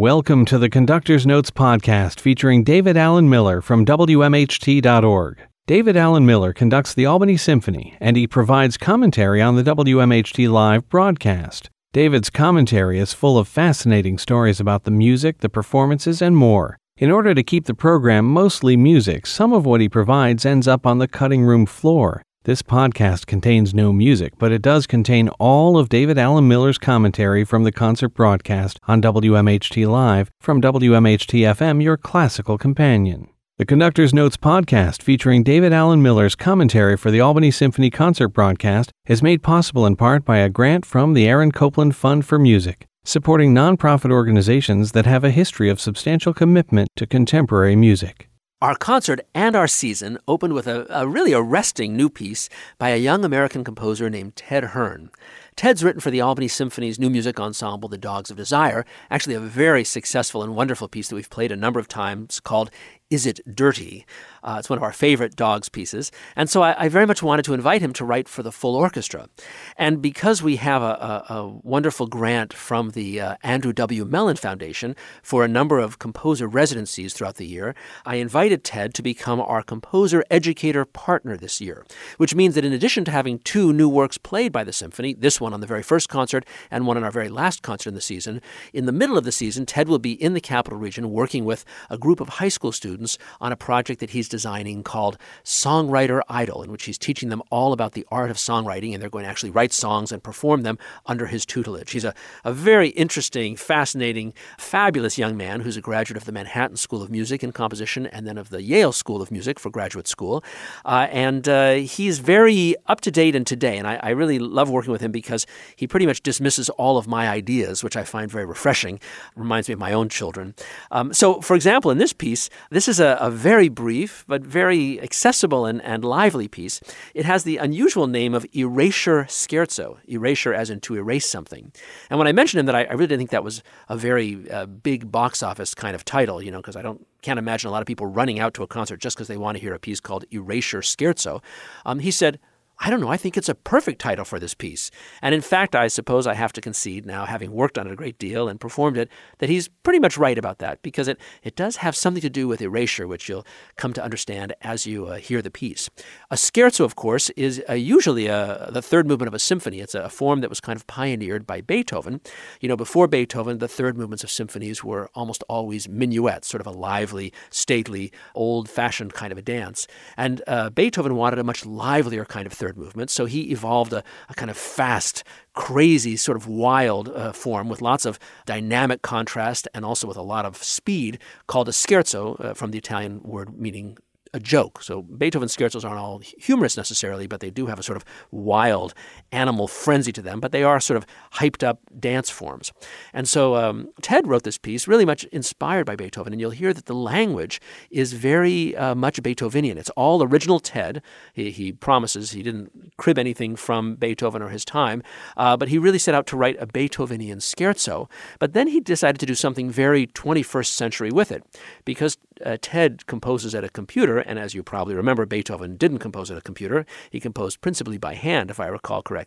Welcome to the Conductor's Notes podcast featuring David Allen Miller from WMHT.org. David Allen Miller conducts the Albany Symphony and he provides commentary on the WMHT live broadcast. David's commentary is full of fascinating stories about the music, the performances, and more. In order to keep the program mostly music, some of what he provides ends up on the cutting room floor. This podcast contains no music, but it does contain all of David Allen Miller's commentary from the concert broadcast on WMHT Live from WMHT FM, your classical companion. The Conductor's Notes podcast, featuring David Allen Miller's commentary for the Albany Symphony concert broadcast, is made possible in part by a grant from the Aaron Copland Fund for Music, supporting nonprofit organizations that have a history of substantial commitment to contemporary music. Our concert and our season opened with a, a, really arresting new piece by a young American composer named Ted Hearne. Ted's written for the Albany Symphony's new music ensemble, The Dogs of Desire, actually a very successful and wonderful piece that we've played a number of times called Is It Dirty? Uh, it's one of our favorite Dogs pieces. And so I, I, very much wanted to invite him to write for the full orchestra. And because we have a, a, a wonderful grant from the uh, Andrew W. Mellon Foundation for a number of composer residencies throughout the year, I invited Ted to become our composer educator partner this year, which means that in addition to having two new works played by the symphony, this one on the very first concert and one on our very last concert in the season, in the middle of the season, Ted will be in the capital region working with a group of high school students on a project that he's designing called Songwriter Idol, in which he's teaching them all about the art of songwriting, and they're going to actually write songs and perform them under his tutelage. He's a, a very interesting, fascinating, fabulous young man who's a graduate of the Manhattan School of Music and Composition and then of the Yale School of Music for graduate school. Uh, and uh, he's very up to date and today, and I, I really love working with him because he pretty much dismisses all of my ideas, which I find very refreshing. Reminds me of my own children. Um, so, for example, in this piece, this is a, a very brief, but very accessible and, and lively piece. It has the unusual name of Erasure Scherzo, erasure as in to erase something. And when I mentioned him that I, I really didn't think that was a very uh, big box office kind of title, you know, because I don't can't imagine a lot of people running out to a concert just because they want to hear a piece called Erasure Scherzo. Um, he said, I don't know, I think it's a perfect title for this piece. And in fact, I suppose I have to concede now, having worked on it a great deal and performed it, that he's pretty much right about that because it, it does have something to do with erasure, which you'll come to understand as you uh, hear the piece. A scherzo, of course, is uh, usually a, uh, the third movement of a symphony. It's a form that was kind of pioneered by Beethoven. You know, before Beethoven, the third movements of symphonies were almost always minuets, sort of a lively, stately, old fashioned kind of a dance. And uh, Beethoven wanted a much livelier kind of third movement. So he evolved a, a kind of fast, crazy, sort of wild uh, form with lots of dynamic contrast and also with a lot of speed called a scherzo, uh, from the Italian word meaning a joke. So Beethoven's scherzos aren't all humorous necessarily, but they do have a sort of wild animal frenzy to them, but they are sort of hyped up dance forms. And so um, Ted wrote this piece really much inspired by Beethoven, and you'll hear that the language is very uh, much Beethovenian. It's all original Ted. He, he, promises he didn't crib anything from Beethoven or his time, uh, but he really set out to write a Beethovenian scherzo. But then he decided to do something very 21st century with it, because uh, Ted composes at a computer and as you probably remember, Beethoven didn't compose at a computer. He composed principally by hand, if I recall correctly.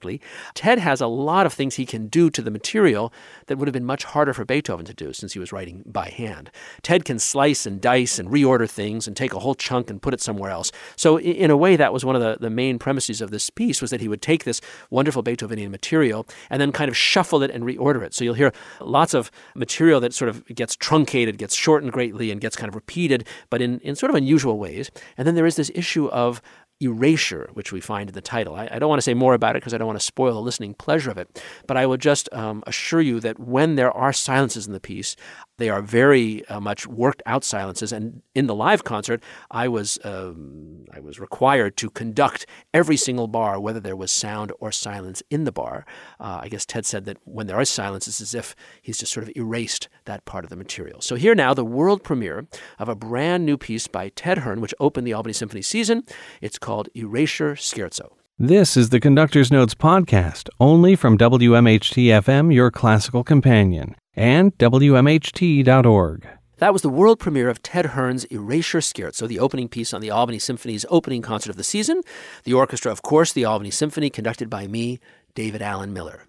Ted has a lot of things he can do to the material that would have been much harder for Beethoven to do since he was writing by hand. Ted can slice and dice and reorder things and take a whole chunk and put it somewhere else. So, in a way, that was one of the, the main premises of this piece was that he would take this wonderful Beethovenian material and then kind of shuffle it and reorder it. So you'll hear lots of material that sort of gets truncated, gets shortened greatly, and gets kind of repeated, but in, in sort of unusual ways. And then there is this issue of erasure, which we find in the title. I, I don't want to say more about it because I don't want to spoil the listening pleasure of it, but I will just um, assure you that when there are silences in the piece, they are very uh, much worked out silences. And in the live concert, I was um, I was required to conduct every single bar, whether there was sound or silence in the bar. Uh, I guess Ted said that when there is silence, it's as if he's just sort of erased that part of the material. So here now, the world premiere of a brand new piece by Ted Hearne, which opened the Albany Symphony season. It's called Erasure Scherzo. This is the Conductor's Notes podcast, only from WMHT FM, your classical companion and WMHT.org. That was the world premiere of Ted Hearne's Erasure Scherzo, the opening piece on the Albany Symphony's opening concert of the season. The orchestra, of course, the Albany Symphony, conducted by me, David Allen Miller.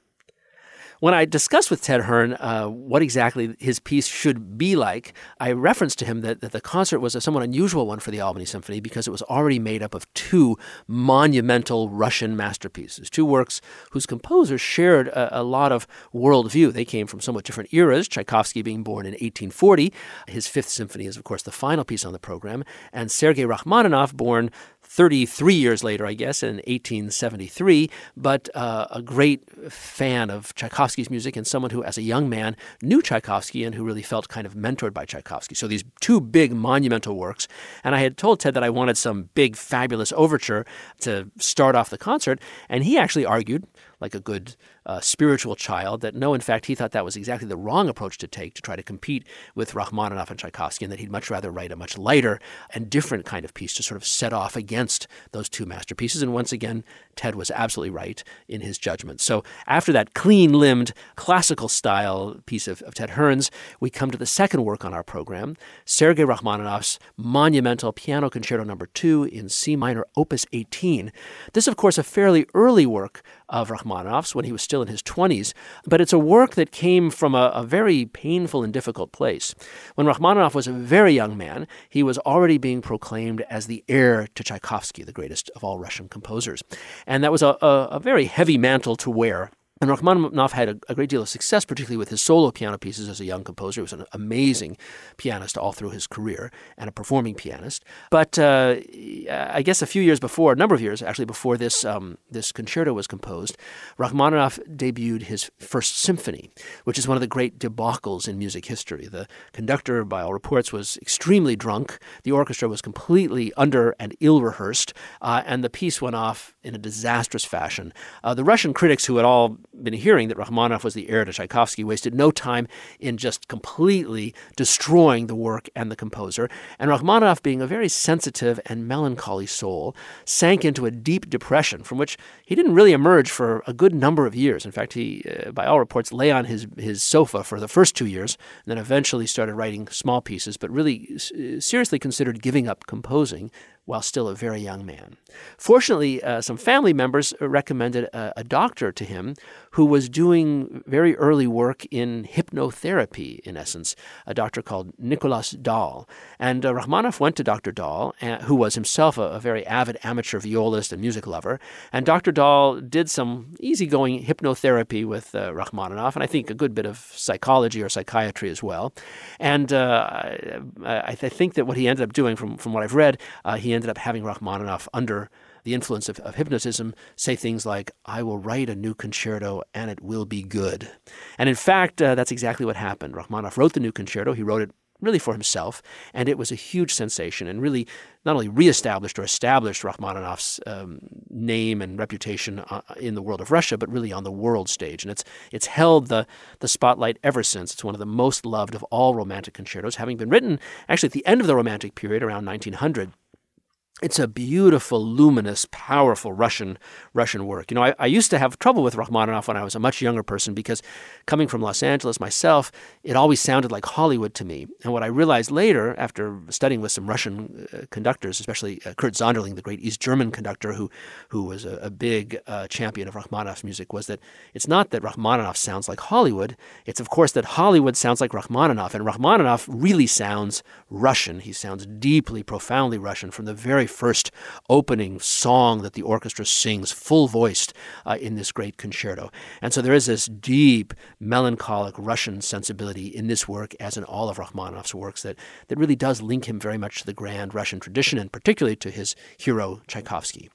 When I discussed with Ted Hearne uh, what exactly his piece should be like, I referenced to him that, that the concert was a somewhat unusual one for the Albany Symphony because it was already made up of two monumental Russian masterpieces, two works whose composers shared a, a lot of worldview. They came from somewhat different eras, Tchaikovsky being born in 1840. His Fifth Symphony is, of course, the final piece on the program, and Sergei Rachmaninoff, born 33 years later, I guess, in 1873, but uh, a great fan of Tchaikovsky's music and someone who, as a young man, knew Tchaikovsky and who really felt kind of mentored by Tchaikovsky. So these two big monumental works. And I had told Ted that I wanted some big, fabulous overture to start off the concert, and he actually argued, like a good uh, spiritual child, that no, in fact, he thought that was exactly the wrong approach to take to try to compete with Rachmaninoff and Tchaikovsky, and that he'd much rather write a much lighter and different kind of piece to sort of set off against those two masterpieces. And once again, Ted was absolutely right in his judgment. So after that clean limbed, classical style piece of, of Ted Hearne's, we come to the second work on our program, Sergei Rachmaninoff's monumental Piano Concerto Number no. 2 in C minor, Opus 18. This, of course, a fairly early work of Rachmaninoff's when he was still in his 20s, but it's a work that came from a, a, very painful and difficult place. When Rachmaninoff was a very young man, he was already being proclaimed as the heir to Tchaikovsky, the greatest of all Russian composers. And that was a, a, a very heavy mantle to wear. And Rachmaninoff had a, a, great deal of success, particularly with his solo piano pieces as a young composer. He was an amazing pianist all through his career and a performing pianist. But uh, I guess a few years before, a number of years actually before this um, this concerto was composed, Rachmaninoff debuted his first symphony, which is one of the great debacles in music history. The conductor, by all reports, was extremely drunk. The orchestra was completely under and ill rehearsed, uh, and the piece went off in a disastrous fashion. Uh, the Russian critics, who had all been hearing that Rachmaninoff was the heir to Tchaikovsky, wasted no time in just completely destroying the work and the composer. And Rachmaninoff, being a very sensitive and melancholy soul, sank into a deep depression from which he didn't really emerge for a good number of years. In fact, he, uh, by all reports, lay on his, his sofa for the first two years, and then eventually started writing small pieces, but really uh, seriously considered giving up composing while still a very young man. Fortunately, uh, some family members recommended a, a, doctor to him who was doing very early work in hypnotherapy, in essence, a doctor called Nicholas Dahl. And uh, Rachmaninoff went to Dr. Dahl, uh, who was himself a, a, very avid amateur violist and music lover. And Dr. Dahl did some easygoing hypnotherapy with uh, Rachmaninoff, and I think a good bit of psychology or psychiatry as well. And uh, I, I, think that what he ended up doing, from, from what I've read, uh, ended up having Rachmaninoff under the influence of, of, hypnotism say things like, I will write a new concerto and it will be good. And in fact, uh, that's exactly what happened. Rachmaninoff wrote the new concerto. He wrote it really for himself, and it was a huge sensation and really not only reestablished or established Rachmaninoff's um, name and reputation uh, in the world of Russia, but really on the world stage. And it's, it's held the, the spotlight ever since. It's one of the most loved of all romantic concertos, having been written actually at the end of the Romantic period, around 1900 it's a beautiful, luminous, powerful Russian Russian work. You know, I, I, used to have trouble with Rachmaninoff when I was a much younger person because coming from Los Angeles myself, it always sounded like Hollywood to me. And what I realized later, after studying with some Russian uh, conductors, especially uh, Kurt Sanderling, the great East German conductor who who was a, a big uh, champion of Rachmaninoff's music, was that it's not that Rachmaninoff sounds like Hollywood. It's of course that Hollywood sounds like Rachmaninoff, and Rachmaninoff really sounds Russian. He sounds deeply, profoundly Russian from the very first opening song that the orchestra sings full voiced uh, in this great concerto. And so there is this deep, melancholic Russian sensibility in this work, as in all of Rachmaninoff's works, that, that really does link him very much to the grand Russian tradition and particularly to his hero Tchaikovsky.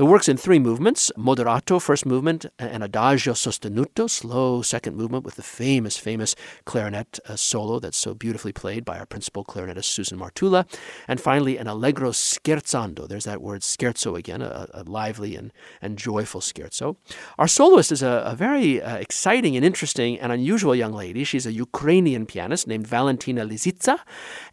The work's in three movements moderato, first movement, an adagio sostenuto, slow second movement with the famous, famous clarinet uh, solo that's so beautifully played by our principal clarinetist Susan Martula, and finally an allegro scherzando. There's that word scherzo again, a, a lively and, and joyful scherzo. Our soloist is a, a very uh, exciting and interesting and unusual young lady. She's a Ukrainian pianist named Valentina Lisitsa,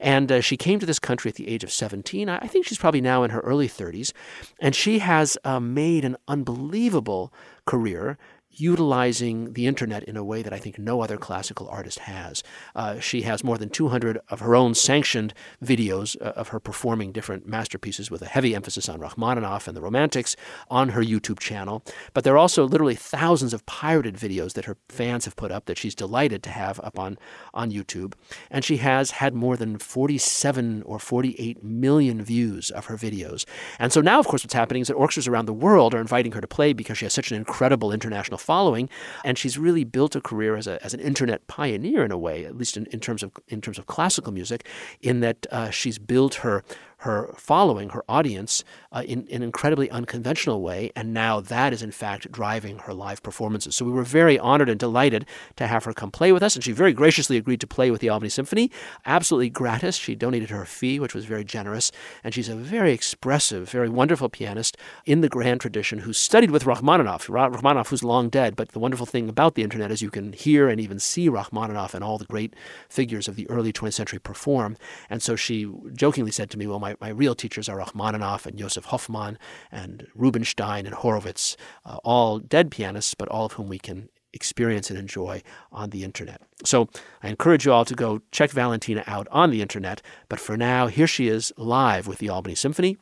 and uh, she came to this country at the age of 17. I think she's probably now in her early 30s, and she has uh, made an unbelievable career utilizing the internet in a way that I think no other classical artist has. Uh, she has more than 200 of her own sanctioned videos uh, of her performing different masterpieces with a heavy emphasis on Rachmaninoff and the Romantics on her YouTube channel. But there are also literally thousands of pirated videos that her fans have put up that she's delighted to have up on, on YouTube. And she has had more than 47 or 48 million views of her videos. And so now, of course, what's happening is that orchestras around the world are inviting her to play because she has such an incredible international following. And she's really built a career as, a, as an internet pioneer in a way, at least in, in, terms, of, in terms of classical music, in that uh, she's built her her following, her audience, uh, in, in, an incredibly unconventional way. And now that is, in fact, driving her live performances. So we were very honored and delighted to have her come play with us. And she very graciously agreed to play with the Albany Symphony, absolutely gratis. She donated her fee, which was very generous. And she's a very expressive, very wonderful pianist in the grand tradition who studied with Rachmaninoff, Rachmaninoff, who's long dead. But the wonderful thing about the internet is you can hear and even see Rachmaninoff and all the great figures of the early 20th century perform. And so she jokingly said to me, Well, my, my real teachers are Rachmaninoff and Josef Hofmann and Rubinstein and Horowitz, uh, all dead pianists, but all of whom we can experience and enjoy on the internet. So I encourage you all to go check Valentina out on the internet. But for now, here she is live with the Albany Symphony,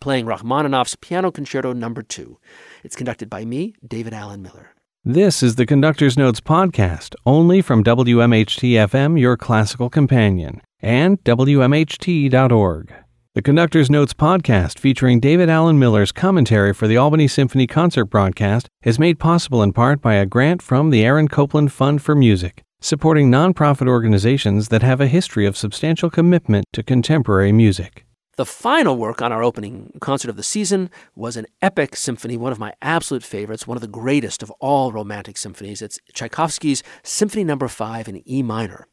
playing Rachmaninoff's Piano Concerto Number no. 2. It's conducted by me, David Allen Miller. This is the Conductor's Notes podcast, only from WMHT FM, your classical companion, and WMHT.org. The Conductor's Notes podcast, featuring David Allen Miller's commentary for the Albany Symphony concert broadcast, is made possible in part by a grant from the Aaron Copland Fund for Music, supporting nonprofit organizations that have a history of substantial commitment to contemporary music. The final work on our opening concert of the season was an epic symphony, one of my absolute favorites, one of the greatest of all romantic symphonies. It's Tchaikovsky's Symphony Number no. 5 in E minor.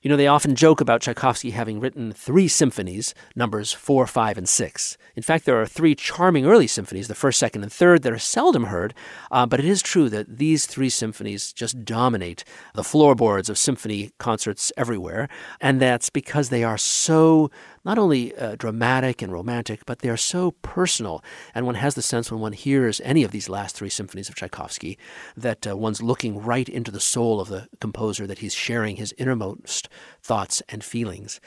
You know, they often joke about Tchaikovsky having written three symphonies, numbers four, five, and six. In fact, there are three charming early symphonies, the first, second, and third, that are seldom heard, uh, but it is true that these three symphonies just dominate the floorboards of symphony concerts everywhere, and that's because they are so not only uh, dramatic and romantic, but they are so personal. And one has the sense when one hears any of these last three symphonies of Tchaikovsky that uh, one's looking right into the soul of the composer, that he's sharing his innermost thoughts and feelings.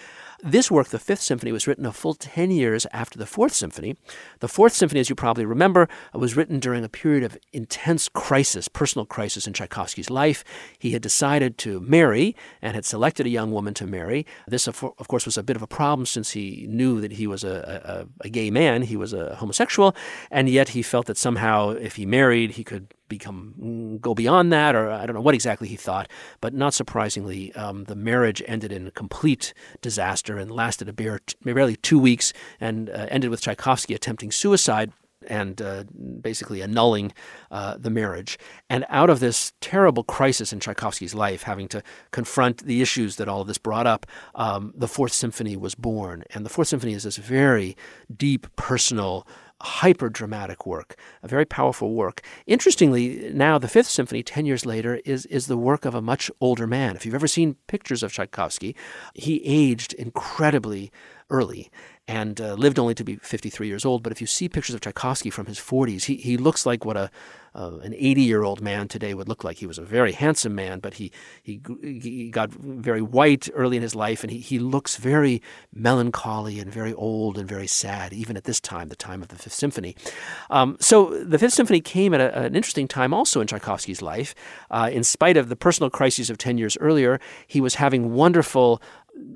This work, the Fifth Symphony, was written a full 10 years after the Fourth Symphony. The Fourth Symphony, as you probably remember, was written during a period of intense crisis, personal crisis in Tchaikovsky's life. He had decided to marry and had selected a young woman to marry. This, of course, was a bit of a problem since he knew that he was a, a, a gay man, he was a homosexual, and yet he felt that somehow if he married, he could become mm, go beyond that, or I don't know what exactly he thought. But not surprisingly, um, the marriage ended in complete disaster and lasted a bare, barely two weeks, and uh, ended with Tchaikovsky attempting suicide and uh, basically annulling uh, the marriage. And out of this terrible crisis in Tchaikovsky's life, having to confront the issues that all of this brought up, um, the Fourth Symphony was born. And the Fourth Symphony is this very deep, personal, hyper dramatic work, a very powerful work. Interestingly, now the Fifth Symphony, 10 years later, is, is the work of a much older man. If you've ever seen pictures of Tchaikovsky, he aged incredibly early and uh, lived only to be 53 years old. But if you see pictures of Tchaikovsky from his 40s, he, he looks like what a, uh, an 80 year old man today would look like. He was a very handsome man, but he, he, he got very white early in his life, and he, he looks very melancholy and very old and very sad, even at this time, the time of the Fifth Symphony. Um, so the Fifth Symphony came at a, an interesting time also in Tchaikovsky's life. Uh, in spite of the personal crises of 10 years earlier, he was having wonderful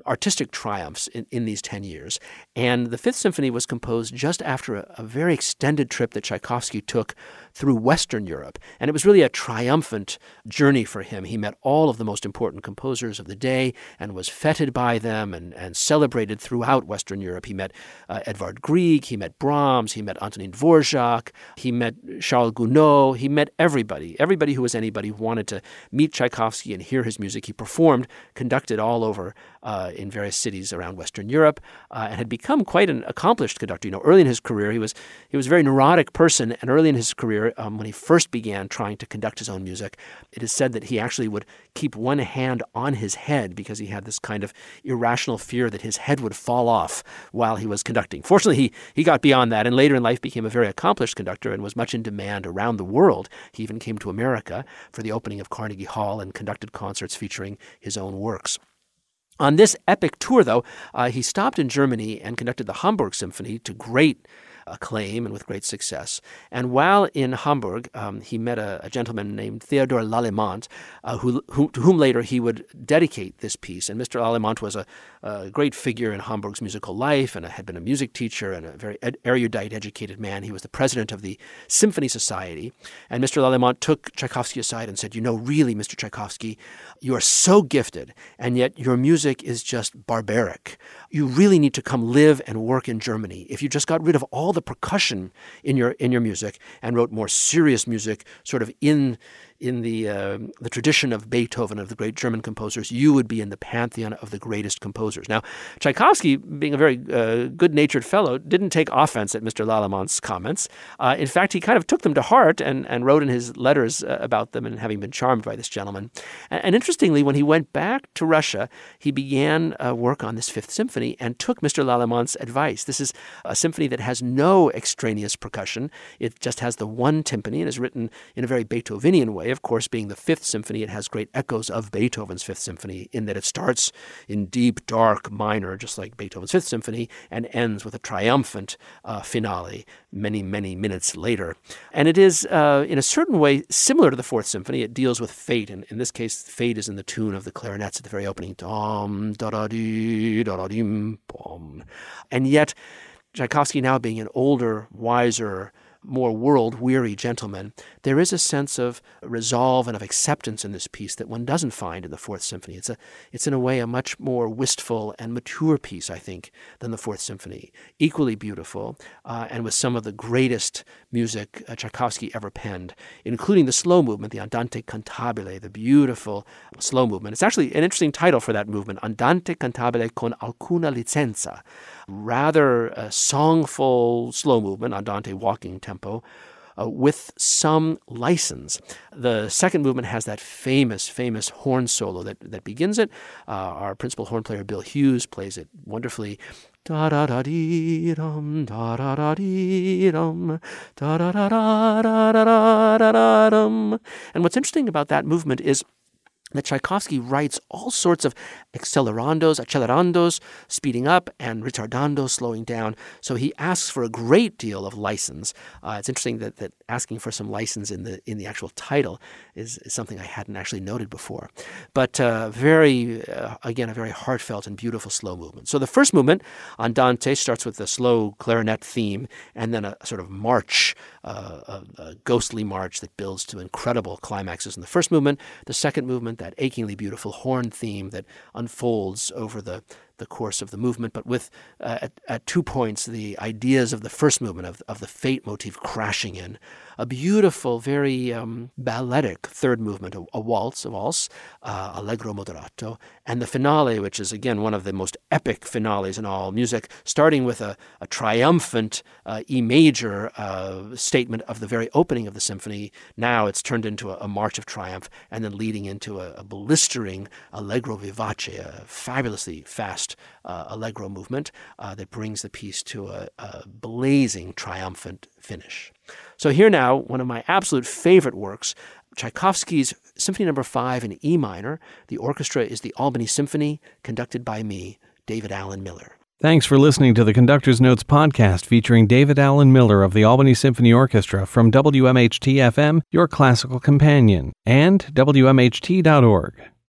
artistic triumphs in, in these 10 years. And the Fifth Symphony was composed just after a, a, very extended trip that Tchaikovsky took through Western Europe. And it was really a triumphant journey for him. He met all of the most important composers of the day and was feted by them and, and celebrated throughout Western Europe. He met uh, Edvard Grieg, he met Brahms, he met Antonin Dvorak, he met Charles Gounod, he met everybody. Everybody who was anybody wanted to meet Tchaikovsky and hear his music. He performed, conducted all over uh, in various cities around Western Europe uh, and had become quite an accomplished conductor. You know, early in his career, he was he was a very neurotic person, and early in his career, um, when he first began trying to conduct his own music, it is said that he actually would keep one hand on his head because he had this kind of irrational fear that his head would fall off while he was conducting. Fortunately, he he got beyond that, and later in life became a very accomplished conductor and was much in demand around the world. He even came to America for the opening of Carnegie Hall and conducted concerts featuring his own works. On this epic tour, though, uh, he stopped in Germany and conducted the Hamburg Symphony to great acclaim and with great success. And while in Hamburg, um, he met a, a, gentleman named Theodor Lallemant, uh, who, who, to whom later he would dedicate this piece. And Mr. Lallemant was a, a, great figure in Hamburg's musical life and had been a music teacher and a very erudite, educated man. He was the president of the Symphony Society. And Mr. Lallemant took Tchaikovsky aside and said, You know, really, Mr. Tchaikovsky, you are so gifted, and yet your music is just barbaric. You really need to come live and work in Germany. If you just got rid of all the percussion in your in your music and wrote more serious music, sort of in in the uh, the tradition of Beethoven of the great German composers, you would be in the pantheon of the greatest composers. Now, Tchaikovsky, being a very uh, good-natured fellow, didn't take offense at Mr. Lallemant's comments. Uh, in fact, he kind of took them to heart and, and wrote in his letters uh, about them and having been charmed by this gentleman. And, and interestingly, when he went back to Russia, he began uh, work on this Fifth Symphony and took Mr. Lallemant's advice. This is a symphony that has no extraneous percussion; it just has the one timpani and is written in a very Beethovenian way way. Of course, being the Fifth Symphony, it has great echoes of Beethoven's Fifth Symphony in that it starts in deep, dark minor, just like Beethoven's Fifth Symphony, and ends with a triumphant uh, finale many, many minutes later. And it is, uh, in a certain way, similar to the Fourth Symphony. It deals with fate, and in this case, fate is in the tune of the clarinets at the very opening. And yet, Tchaikovsky, now being an older, wiser, more world weary gentleman, there is a sense of resolve and of acceptance in this piece that one doesn't find in the Fourth Symphony. It's a, it's in a way a much more wistful and mature piece, I think, than the Fourth Symphony. Equally beautiful, uh, and with some of the greatest music uh, Tchaikovsky ever penned, including the slow movement, the Andante cantabile, the beautiful slow movement. It's actually an interesting title for that movement, Andante cantabile con alcuna licenza rather songful slow movement, andante walking tempo, uh, with some license. The second movement has that famous, famous horn solo that, that begins it. Uh, our principal horn player, Bill Hughes, plays it wonderfully. Da da da dee dum, da da da dee dum, da da da da da da da da dum. And what's interesting about that movement is that Tchaikovsky writes all sorts of accelerandos, accelerandos, speeding up, and ritardandos, slowing down. So he asks for a great deal of license. Uh, it's interesting that, that asking for some license in the in the actual title is, is something I hadn't actually noted before. But uh, very, uh, again, a very heartfelt and beautiful slow movement. So the first movement, Andante, starts with the slow clarinet theme, and then a, sort of march, uh, a, a ghostly march that builds to incredible climaxes in the first movement. The second movement that achingly beautiful horn theme that unfolds over the the course of the movement, but with uh, at, at, two points the ideas of the first movement of, of the fate motif crashing in. A beautiful, very um, balletic third movement, a, a waltz, a waltz, uh, allegro moderato, and the finale, which is again one of the most epic finales in all music, starting with a, a triumphant uh, E major uh, statement of the very opening of the symphony. Now it's turned into a, a march of triumph, and then leading into a, a blistering allegro vivace, a fabulously fast uh, allegro movement uh, that brings the piece to a, a blazing, triumphant finish. So, here now, one of my absolute favorite works Tchaikovsky's Symphony Number no. 5 in E minor. The orchestra is the Albany Symphony, conducted by me, David Allen Miller. Thanks for listening to the Conductor's Notes podcast featuring David Allen Miller of the Albany Symphony Orchestra from WMHT FM, your classical companion, and WMHT.org.